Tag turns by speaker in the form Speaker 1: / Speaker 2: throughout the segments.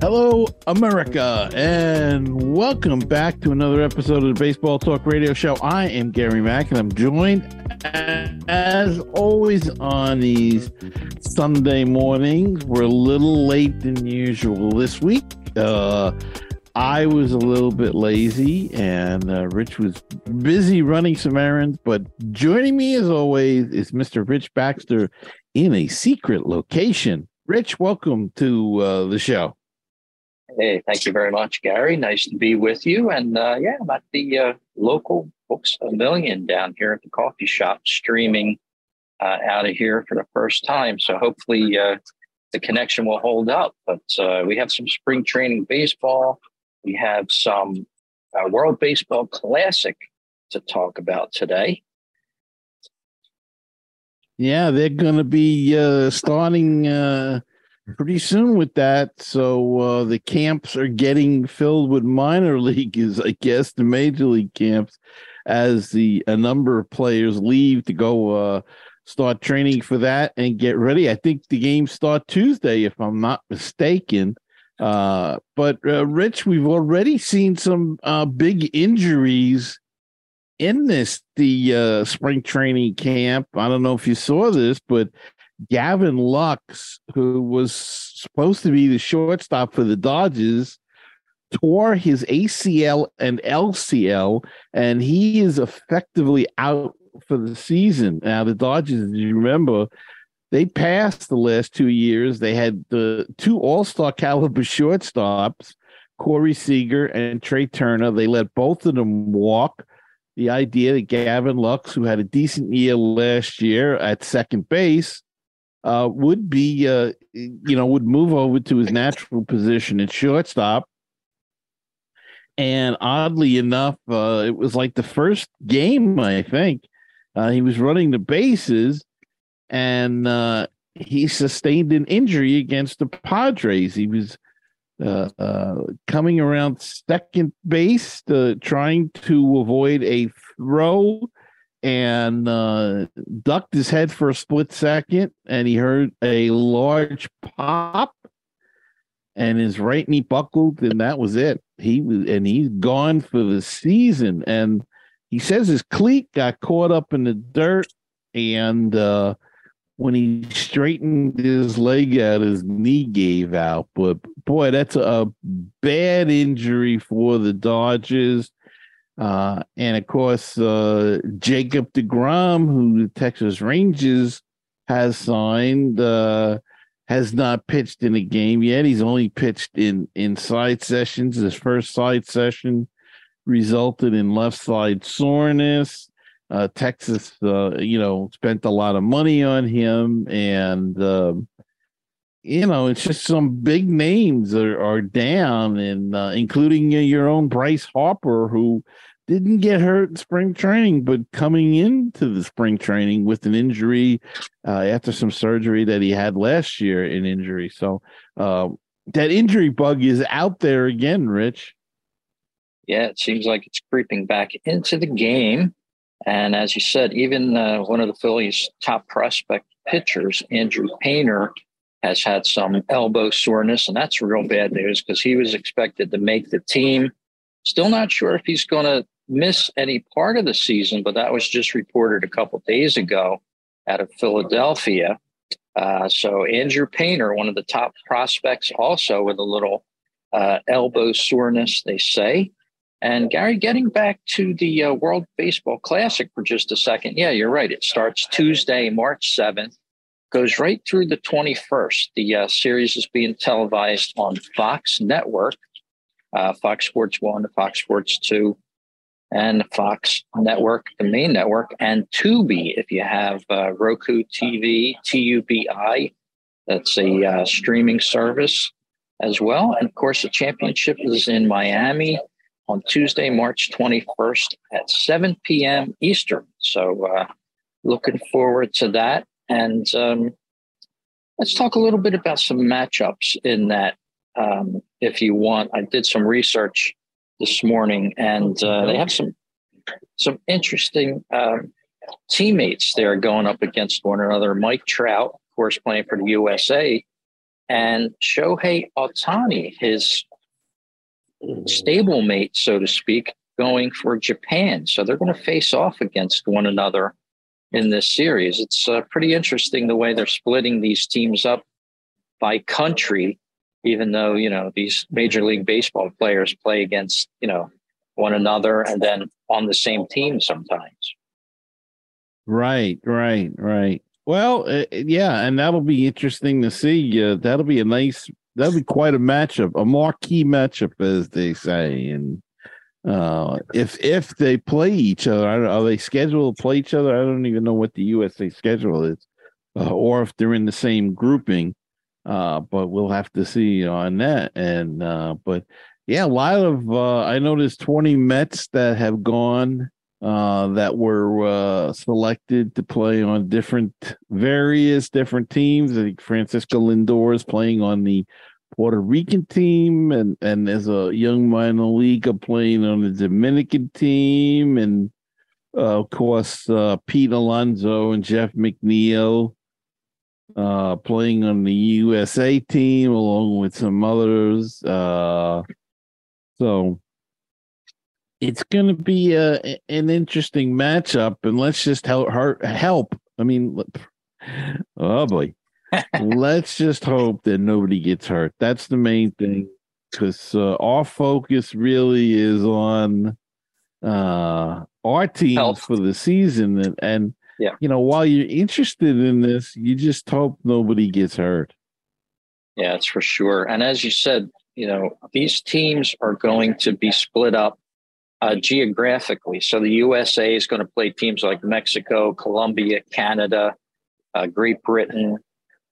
Speaker 1: Hello, America, and welcome back to another episode of the Baseball Talk Radio Show. I am Gary Mack, and I'm joined, as always, on these Sunday mornings. We're a little late than usual this week. Uh, I was a little bit lazy, and uh, Rich was busy running some errands. But joining me, as always, is Mr. Rich Baxter in a secret location. Rich, welcome to uh, the show.
Speaker 2: Hey, thank you very much, Gary. Nice to be with you. And uh, yeah, I'm at the uh, local Books a Million down here at the coffee shop, streaming uh, out of here for the first time. So hopefully uh, the connection will hold up. But uh, we have some spring training baseball. We have some World Baseball Classic to talk about today.
Speaker 1: Yeah, they're going to be starting pretty soon with that. So uh, the camps are getting filled with minor leaguers, I guess, the major league camps, as the a number of players leave to go uh, start training for that and get ready. I think the games start Tuesday, if I'm not mistaken. Uh, but uh, Rich, we've already seen some uh, big injuries in this the uh, spring training camp. I don't know if you saw this, but Gavin Lux, who was supposed to be the shortstop for the Dodgers, tore his ACL and LCL, and he is effectively out for the season. Now, the Dodgers, as you remember, they passed the last two years. They had the two All Star caliber shortstops, Corey Seager and Trea Turner. They let both of them walk. The idea that Gavin Lux, who had a decent year last year at second base, uh, would be, uh, you know, would move over to his natural position at shortstop. And oddly enough, uh, it was like the first game, I think. Uh, he was running the bases and uh, he sustained an injury against the Padres. He was uh, uh, coming around second base, uh, trying to avoid a throw and uh, ducked his head for a split second, and he heard a large pop, and his right knee buckled, and that was it. He was, and he's gone for the season. And he says his cleat got caught up in the dirt, and uh, when he straightened his leg out, his knee gave out. But boy, that's a bad injury for the Dodgers. Uh, and of course, uh, Jacob DeGrom, who the Texas Rangers has signed, uh, has not pitched in a game yet. He's only pitched in in side sessions. His first side session resulted in left side soreness. Uh, Texas, uh, you know, spent a lot of money on him, and um, you know, it's just some big names are, are down, and uh, including your own Bryce Harper, who didn't get hurt in spring training, but coming into the spring training with an injury uh, after some surgery that he had last year an injury. So uh, that injury bug is out there again, Rich.
Speaker 2: Yeah, it seems like it's creeping back into the game. And as you said, even uh, one of the Phillies' top prospect pitchers, Andrew Painter, has had some elbow soreness, and that's real bad news because he was expected to make the team. Still not sure if he's going to miss any part of the season, but that was just reported a couple days ago out of Philadelphia. Uh, so Andrew Painter, one of the top prospects, also with a little uh, elbow soreness, they say. And Gary, getting back to the uh, World Baseball Classic for just a second. Yeah, you're right. It starts Tuesday, March 7th, goes right through the 21st. The uh, series is being televised on Fox Network, uh, Fox Sports 1 Fox Sports 2 and Fox Network, the main network, and Tubi if you have uh, Roku TV, TUBI. That's a uh, streaming service as well. And of course, the championship is in Miami on Tuesday, March 21st at 7 p.m. Eastern. So, uh, looking forward to that. And um, let's talk a little bit about some matchups in that, um, if you want. I did some research this morning, and uh, they have some some interesting um, teammates there going up against one another. Mike Trout, of course, playing for the USA, and Shohei Ohtani, his stablemate, so to speak, going for Japan. So they're going to face off against one another in this series. It's uh, pretty interesting the way they're splitting these teams up by country, even though, you know, these Major League Baseball players play against, you know, one another and then on the same team sometimes.
Speaker 1: Right, right, right. Well, uh, yeah, and that'll be interesting to see. Uh, that'll be a nice, that'll be quite a matchup, a marquee matchup, as they say. And uh, if if they play each other, are they scheduled to play each other? I don't even know what the USA schedule is, uh, or if they're in the same grouping. Uh, but we'll have to see on that. And uh, but yeah, a lot of uh, I noticed twenty Mets that have gone uh, that were uh, selected to play on different, various different teams. I think Francisco Lindor is playing on the Puerto Rican team, and and there's a young minor leaguer playing on the Dominican team, and uh, of course uh, Pete Alonso and Jeff McNeil uh, playing on the USA team along with some others. So it's going to be a, an interesting matchup, and let's just help. Help. I mean, oh boy, let's just hope that nobody gets hurt. That's the main thing, because uh, our focus really is on uh, our teams Health. for the season, and, and yeah, you know, while you're interested in this, you just hope nobody gets hurt.
Speaker 2: Yeah, it's for sure. And as you said, you know, these teams are going to be split up uh, geographically. So the USA is going to play teams like Mexico, Colombia, Canada, uh, Great Britain,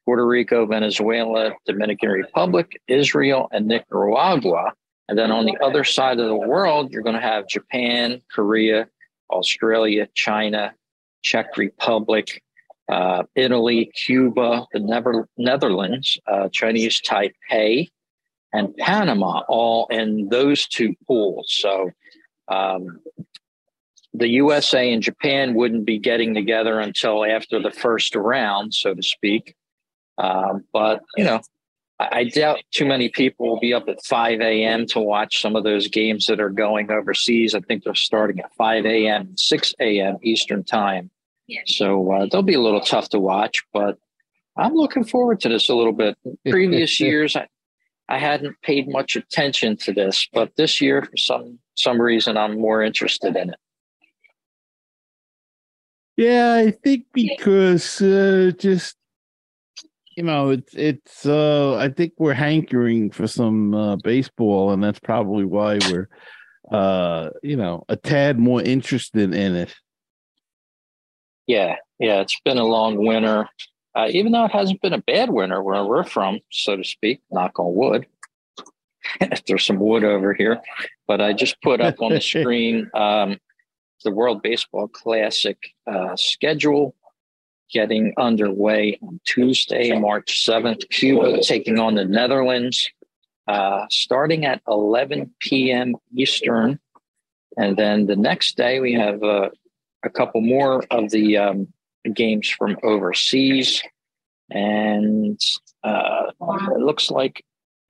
Speaker 2: Puerto Rico, Venezuela, Dominican Republic, Israel, and Nicaragua. And then on the other side of the world, you're going to have Japan, Korea, Australia, China, Czech Republic, uh, Italy, Cuba, the Never- Netherlands, uh, Chinese Taipei, and Panama, all in those two pools. So um, the USA and Japan wouldn't be getting together until after the first round, so to speak. Um, but you know, I, I, doubt too many people will be up at 5 a.m. to watch some of those games that are going overseas. I think they're starting at 5 a.m., 6 a.m. Eastern time. So uh, they'll be a little tough to watch, but I'm looking forward to this a little bit. Previous years, I, I hadn't paid much attention to this, but this year, for some some reason, I'm more interested in it.
Speaker 1: Yeah, I think because uh, just you know, it's it's. Uh, I think we're hankering for some uh, baseball, and that's probably why we're, uh, you know, a tad more interested in it.
Speaker 2: Yeah, yeah, it's been a long winter uh, even though it hasn't been a bad winter where we're from, so to speak, knock on wood. There's some wood over here, but I just put up on the screen um, the World Baseball Classic uh, schedule getting underway on Tuesday, March 7th. Cuba taking on the Netherlands uh, starting at 11 p.m. Eastern. And then the next day, we have uh, a couple more of the um, games from overseas. And uh, it looks like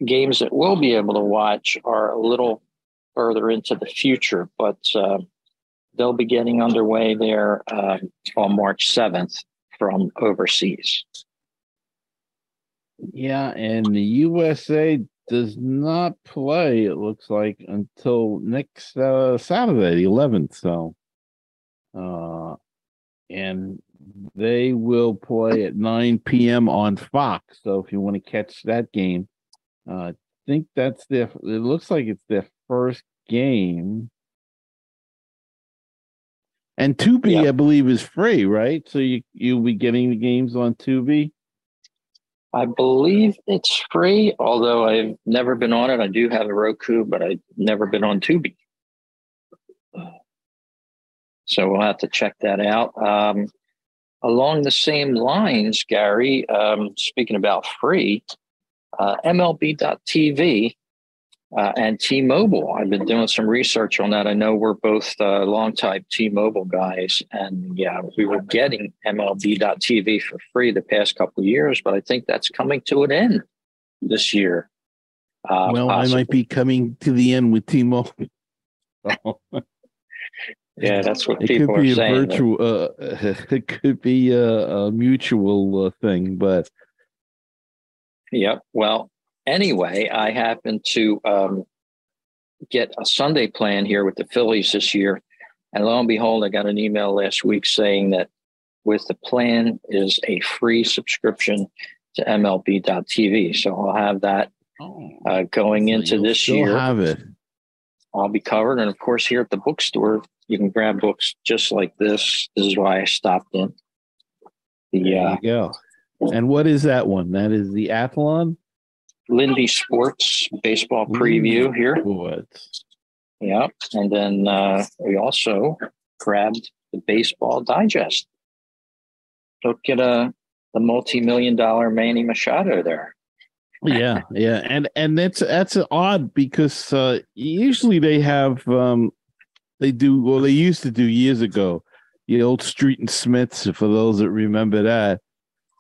Speaker 2: games that we'll be able to watch are a little further into the future, but uh, they'll be getting underway there uh, on March 7th from overseas.
Speaker 1: Yeah, and the USA does not play, it looks like, until next uh, Saturday, the 11th. So, uh, and they will play at 9 p.m. on Fox. So if you want to catch that game, uh, I think that's their. It looks like it's their first game. And Tubi, yep. I believe, is free, right? So you you'll be getting the games on Tubi.
Speaker 2: I believe it's free, although I've never been on it. I do have a Roku, but I've never been on Tubi. So we'll have to check that out. Um, along the same lines, Gary, um, speaking about free, uh, MLB.tv uh, and T Mobile. I've been doing some research on that. I know we're both uh, long-time T Mobile guys, and yeah, we were getting MLB.tv for free the past couple of years, but I think that's coming to an end. this year.
Speaker 1: Uh, well, possibly. I might be coming to the end with T-Mobile.
Speaker 2: yeah, that's what it people could be are a saying. Virtual,
Speaker 1: uh, it could be a, a mutual uh, thing, but
Speaker 2: Yep. Well, anyway, I happen to um, get a Sunday plan here with the Phillies this year. And lo and behold, I got an email last week saying that with the plan is a free subscription to MLB.tv. So I'll have that oh, uh, going into this year.
Speaker 1: Have it.
Speaker 2: I'll be covered, and of course, here at the bookstore, you can grab books just like this. This is why I stopped in.
Speaker 1: The, uh, go. And what is that one? That is the Athlon.
Speaker 2: Lindy Sports baseball preview here.
Speaker 1: What?
Speaker 2: Yeah, and then uh, we also grabbed the baseball digest. Look at uh, the multi-million dollar Manny Machado there.
Speaker 1: yeah, yeah, and and that's that's odd because uh, usually they have um, they do well they used to do years ago the old Street and Smiths for those that remember that.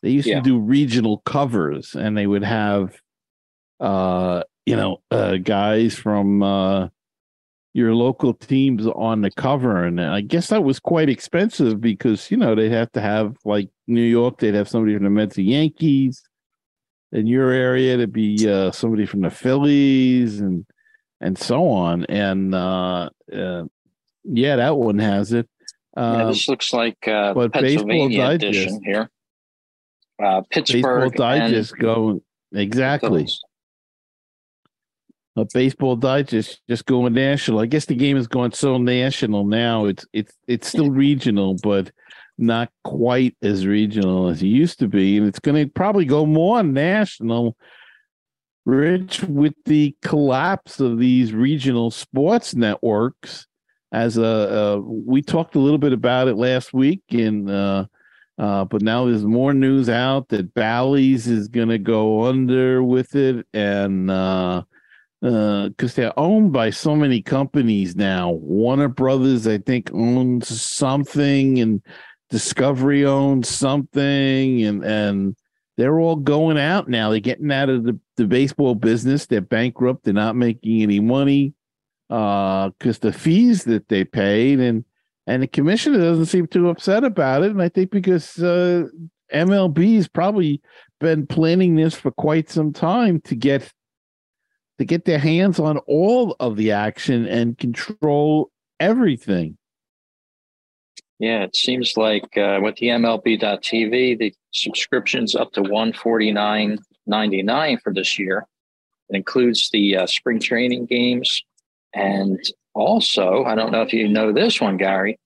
Speaker 1: They used yeah. to do regional covers and they would have uh you know uh guys from uh your local teams on the cover. And i guess that was quite expensive because you know they'd have to have like new york they'd have somebody from the mets and yankees. In your area to be uh somebody from the phillies and and so on. And uh, uh yeah that one has it
Speaker 2: yeah, this um, looks like uh, but Pennsylvania edition here uh, Pittsburgh.
Speaker 1: Baseball Digest going exactly. A baseball digest just going national. I guess the game is going so national now. It's it's it's still regional, but not quite as regional as it used to be, and it's going to probably go more national. Rich, with the collapse of these regional sports networks, as a uh, we talked a little bit about it last week in uh, uh, but now there's more news out that Bally's is going to go under with it, and uh, because uh, they're owned by so many companies now. Warner Brothers, I think, owns something, and Discovery owns something, and and they're all going out now. They're getting out of the, the baseball business. They're bankrupt. They're not making any money because uh, the fees that they paid and and the commissioner doesn't seem too upset about it. And I think because uh, MLB's probably been planning this for quite some time to get to get their hands on all of the action and control everything.
Speaker 2: Yeah, it seems like uh, with the MLB.TV, the subscription's up to one forty nine ninety nine for this year. It includes the uh, spring training games and also, I don't know if you know this one, Gary.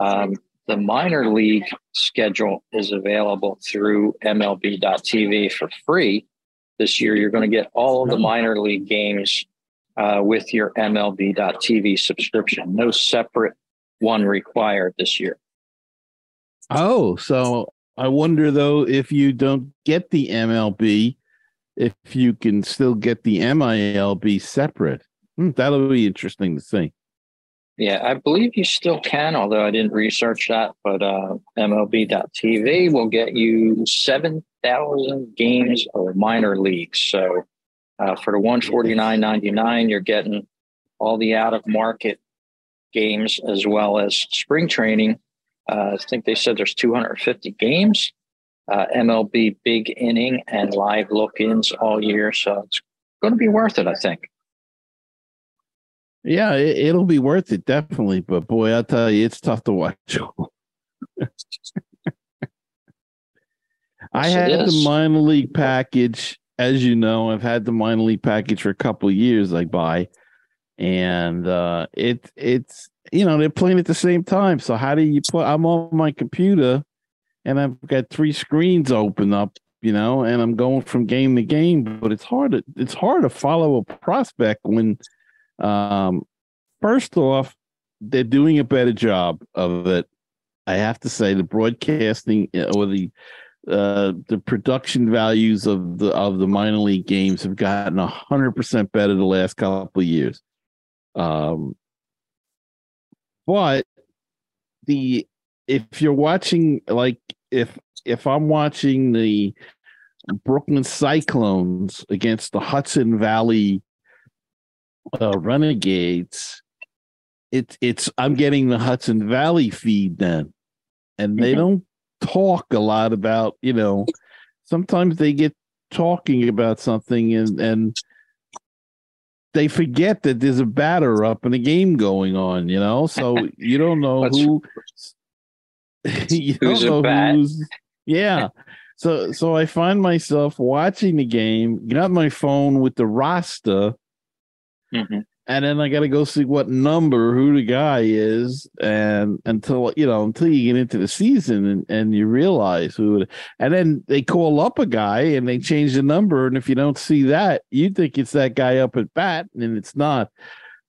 Speaker 2: Um, the minor league schedule is available through MLB.tv for free. This year, you're going to get all of the minor league games uh, with your MLB.tv subscription. No separate one required this year.
Speaker 1: Oh, so I wonder though if you don't get the MLB, if you can still get the MILB separate. Hmm, that'll be interesting to see.
Speaker 2: Yeah, I believe you still can, although I didn't research that. But uh, MLB.TV will get you 7,000 games of minor leagues. So uh, for the 149.99, you're getting all the out of market games as well as spring training. Uh, I think they said there's 250 games, uh, MLB big inning and live look ins all year. So it's going to be worth it, I think.
Speaker 1: Yeah, it, will be worth it definitely. But boy, I'll tell you, it's tough to watch. I had the minor league package, as you know. I've had the minor league package for a couple years. I buy, and uh, it it's you know they're playing at the same time. So how do you put? I'm on my computer, and I've got three screens open up, you know, and I'm going from game to game. But it's hard to it's hard to follow a prospect when um, first off, they're doing a better job of it. I have to say, the broadcasting uh, or the uh, the production values of the of the minor league games have gotten hundred percent better the last couple of years. Um, but the if you're watching like if if I'm watching the Brooklyn Cyclones against the Hudson Valley uh, Renegades, it's it's I'm getting the Hudson Valley feed then, and they mm-hmm. don't talk a lot about you know. Sometimes they get talking about something and and they forget that there's a batter up and a game going on, you know. So you don't know who
Speaker 2: you who's don't know who's
Speaker 1: yeah. So so I find myself watching the game, get out my phone with the roster, mm-hmm and then I got to go see what number who the guy is, and until you know until you get into the season and, and you realize who, it, and then they call up a guy and they change the number, and if you don't see that, you think it's that guy up at bat, and it's not.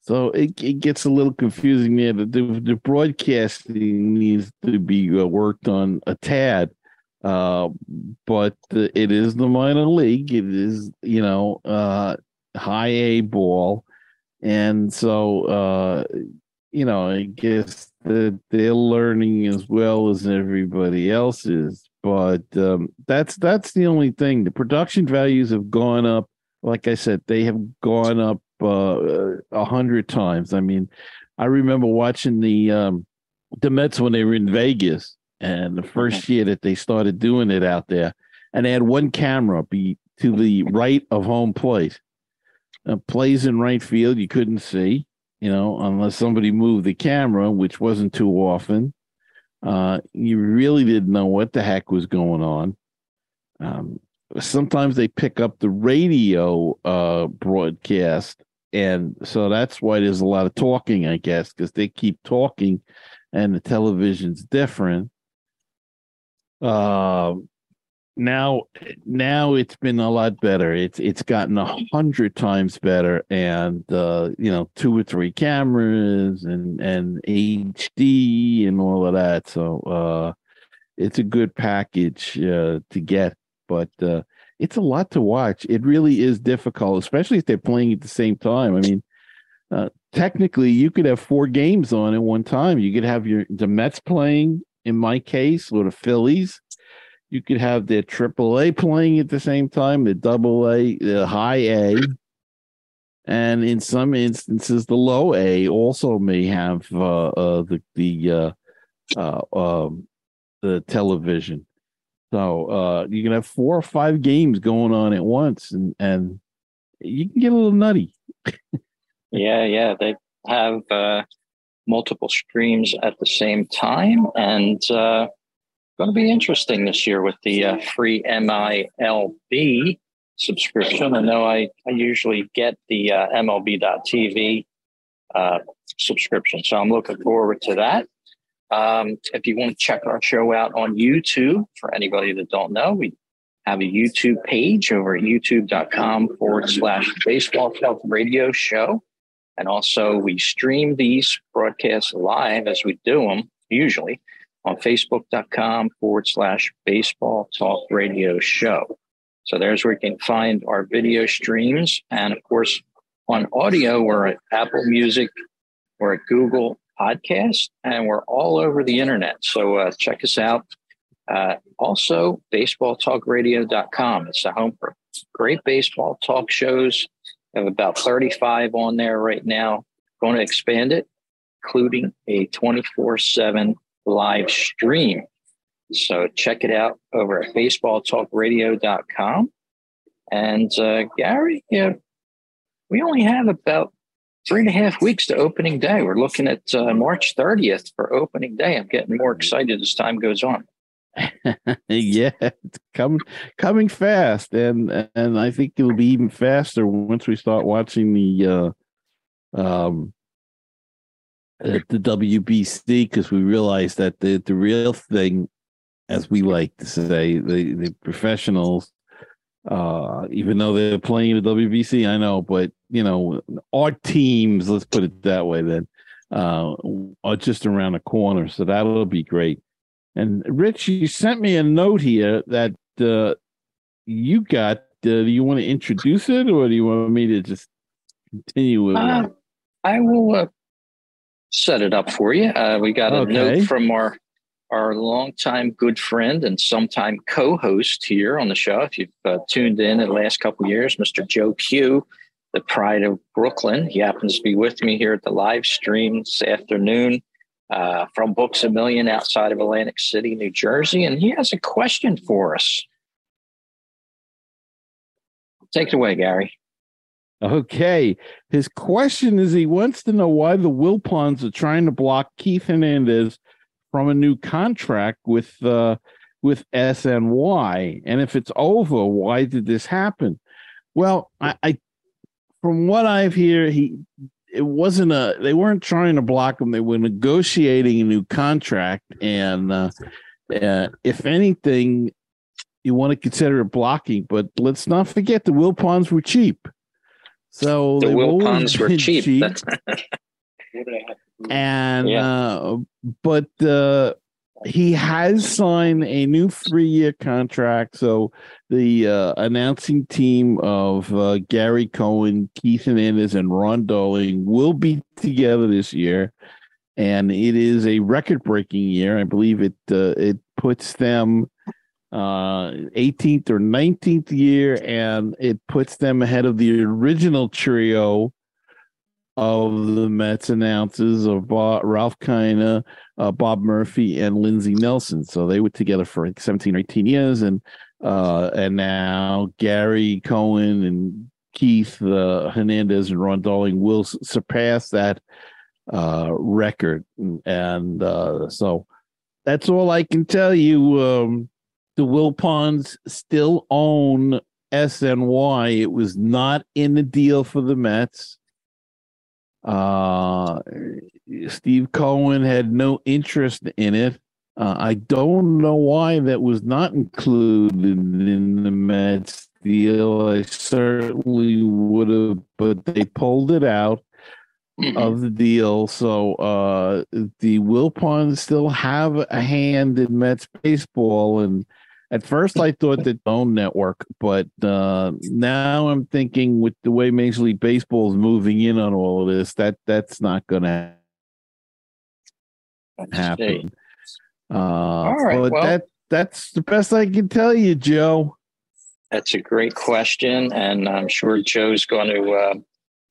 Speaker 1: So it, it gets a little confusing there. The, the, broadcasting needs to be uh, worked on a tad, uh, but it is the minor league. It is you know uh, high A ball and so uh you know i guess that they're learning as well as everybody else is but um that's that's the only thing. The production values have gone up. Like i said they have gone up uh a hundred times. I mean i remember watching the um the mets when they were in vegas and the first year that they started doing it out there and they had one camera be to the right of home plate uh, plays in right field you couldn't see, you know, unless somebody moved the camera, which wasn't too often. Uh, you really didn't know what the heck was going on. Um, sometimes they pick up the radio uh, broadcast, and so that's why there's a lot of talking, I guess, because they keep talking, and the television's different. Uh, now now it's been a lot better. It's it's gotten a hundred times better. And uh you know two or three cameras and and hd and all of that. So uh it's a good package uh to get. But uh it's a lot to watch. It really is difficult especially if they're playing at the same time. I mean uh technically you could have four games on at one time. You could have your the mets playing in my case or the phillies you could have the triple A playing at the same time, the double A, the high A, and in some instances, the low A also may have uh, uh, the the uh, uh, um, the television. So uh, you can have four or five games going on at once, and and you can get a little nutty.
Speaker 2: yeah, yeah, they have uh, multiple streams at the same time, and going to be interesting this year with the uh, free MILB subscription. I know I, I usually get the uh, MLB.TV uh, subscription, so I'm looking forward to that. Um, if you want to check our show out on YouTube, for anybody that don't know, we have a YouTube page over at youtube.com forward slash baseball talk radio show. And also, we stream these broadcasts live as we do them usually on facebook.com forward slash baseball talk radio show. So there's where you can find our video streams. And of course, on audio, we're at Apple Music, we're at Google Podcast, and we're all over the internet. So uh, check us out. Uh, also, baseballtalkradio.com. It's the home for great baseball talk shows. We have about 35 on there right now. Going to expand it, including a 24 7 live stream. So check it out over at baseballtalkradio.com. And uh, Gary, yeah, we only have about three and a half weeks to opening day. We're looking at uh, March 30th for opening day. I'm getting more excited as time goes on.
Speaker 1: yeah, it's coming coming fast, and and I think it'll be even faster once we start watching the uh, um, at the WBC because we realized that the the real thing, as we like to say, the the professionals, uh, even though they're playing the WBC, I know, but you know, our teams, let's put it that way, then, uh, are just around the corner, so that'll be great. And Rich, you sent me a note here that uh, you got. Uh, do you want to introduce it, or do you want me to just continue with? Uh,
Speaker 2: I will uh, set it up for you. Uh, we got a okay. note from our our longtime good friend and sometime co-host here on the show. If you've uh, tuned in in the last couple years, Mr. Joe Q, the pride of Brooklyn. He happens to be with me here at the live stream this afternoon uh, from Books a Million outside of Atlantic City, New Jersey, and he has a question for us. Take it away, Gary.
Speaker 1: Okay. His question is he wants to know why the Wilpons are trying to block Keith Hernandez from a new contract with uh with SNY. And if it's over, why did this happen? Well, I, I from what I've heard, he it wasn't a they weren't trying to block him, they were negotiating a new contract. And uh, uh if anything, you want to consider it blocking, but let's not forget the Wilpons were cheap. So
Speaker 2: the Wilpons were cheap. cheap.
Speaker 1: and yeah. uh, but uh, he has signed a new three-year contract. So the uh, announcing team of uh, Gary Cohen, Keith Hernandez, and Ron Darling will be together this year, and it is a record-breaking year. I believe it uh, it puts them uh 18th or 19th year and it puts them ahead of the original trio of the Mets announcers of Bob, Ralph Kiner, uh, Bob Murphy, and Lindsey Nelson. So they were together for like 17 or 18 years, and uh, and now Gary Cohen and Keith uh, Hernandez and Ron Darling will s- surpass that uh, record, and uh, so that's all I can tell you. Um, the Wilpons still own SNY. It was not in the deal for the Mets. Uh, Steve Cohen had no interest in it. Uh, I don't know why that was not included in the Mets deal. I certainly would have, but they pulled it out mm-hmm. of the deal. So uh, the Wilpons still have a hand in Mets baseball, and at first, I thought that own network, but uh, now I'm thinking with the way Major League Baseball is moving in on all of this, that that's not going to happen. Uh, all right, but well, that that's the best I can tell you, Joe.
Speaker 2: That's a great question, and I'm sure Joe's going to uh,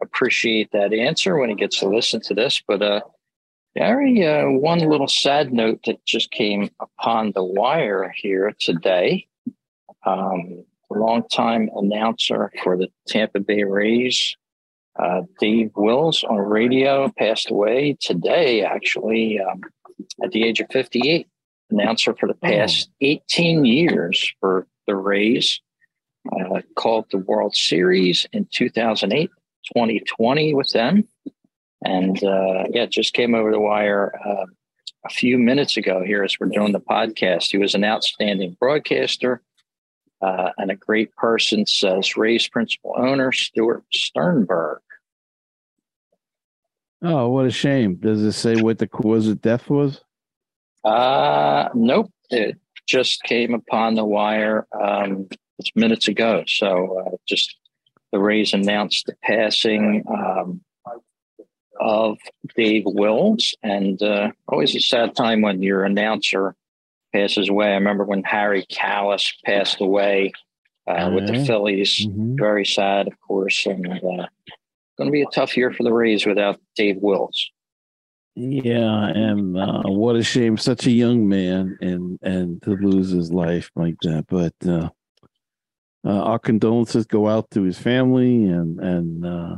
Speaker 2: appreciate that answer when he gets to listen to this. But uh, Gary, uh, one little sad note that just came upon the wire here today. Um, longtime announcer for the Tampa Bay Rays, uh, Dave Wills on radio, passed away today, actually, um, at the age of 58. Announcer for the oh. past 18 years for the Rays, uh, called the World Series in 2008, 2020 with them. And uh, yeah, just came over the wire uh, a few minutes ago here as we're doing the podcast. He was an outstanding broadcaster uh, and a great person, says Ray's principal owner, Stuart Sternberg.
Speaker 1: Oh, what a shame. Does it say what the cause of death was?
Speaker 2: Uh, nope. It just came upon the wire um, minutes ago. So uh, just the Rays announced the passing. Um, of Dave Wills, and uh, always a sad time when your announcer passes away. I remember when Harry Kalas passed away uh, with the. Phillies. Mm-hmm. Very sad, of course, and uh, going to be a tough year for the Rays without Dave Wills.
Speaker 1: Yeah, and uh, what a shame, such a young man, and and to lose his life like that. But uh, uh, our condolences go out to his family and and uh,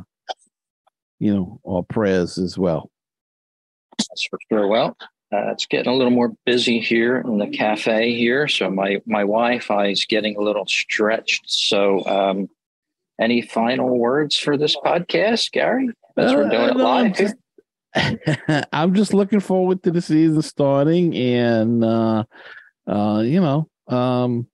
Speaker 1: you know, our prayers as well.
Speaker 2: That's for sure. Well, uh, it's getting a little more busy here in the cafe here, so my my Wi-Fi is getting a little stretched. So, um, any final words for this podcast, Gary? As we're doing uh, it live.
Speaker 1: Just, I'm just looking forward to the season starting, and uh, uh, you know, um,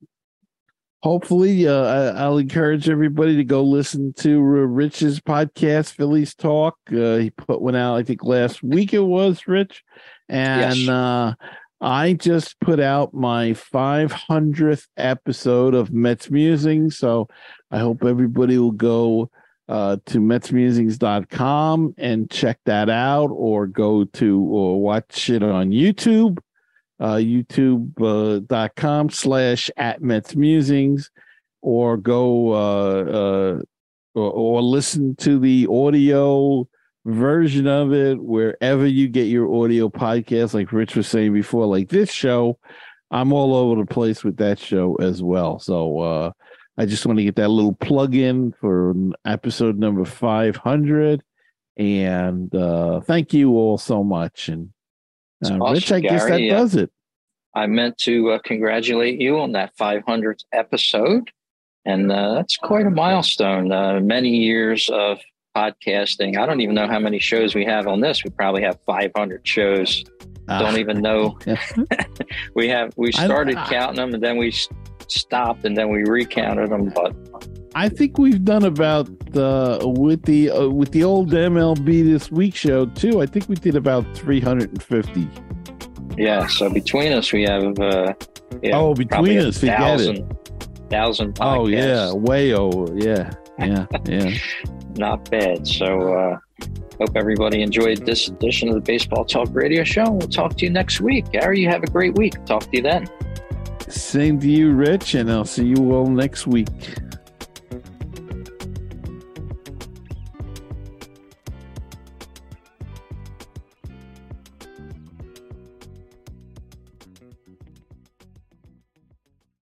Speaker 1: hopefully uh, I, will encourage everybody to go listen to uh, rich's podcast phillies talk. Uh, he put one out i think last week it was rich. And yes. Uh, i just put out my 500th episode of mets musings so i hope everybody will go uh, to metsmusings.com and check that out or go to or watch it on youtube uh, youtube.com uh, slash at Mets Musings or go uh, uh, or, or listen to the audio version of it wherever you get your audio podcast like rich was saying before like this show. I'm all over the place with that show as well. So uh i just want to get that little plug in for episode number 500 and uh thank you all so much and uh, awesome, rich i Gary. guess that does it
Speaker 2: i meant to uh, congratulate you on that 500th episode and uh, that's quite a milestone uh, many years of podcasting. I don't even know how many shows we have on this. We probably have 500 shows. Uh, don't even know. we have we started counting them and then we stopped and then we recounted them. But
Speaker 1: I think we've done about uh, with the uh, with the old MLB this week show too. I think we did about 350.
Speaker 2: Yeah. So between us, we have. Uh, yeah,
Speaker 1: oh, between us, forget thousand,
Speaker 2: it. Thousand.
Speaker 1: Podcasts. Oh yeah, way over. Yeah, yeah, yeah
Speaker 2: not bad. So, uh, hope everybody enjoyed this edition of the Baseball Talk Radio Show. We'll talk to you next week. Gary, you have a great week. Talk to you then.
Speaker 1: Same to you, Rich, and I'll see you all next week.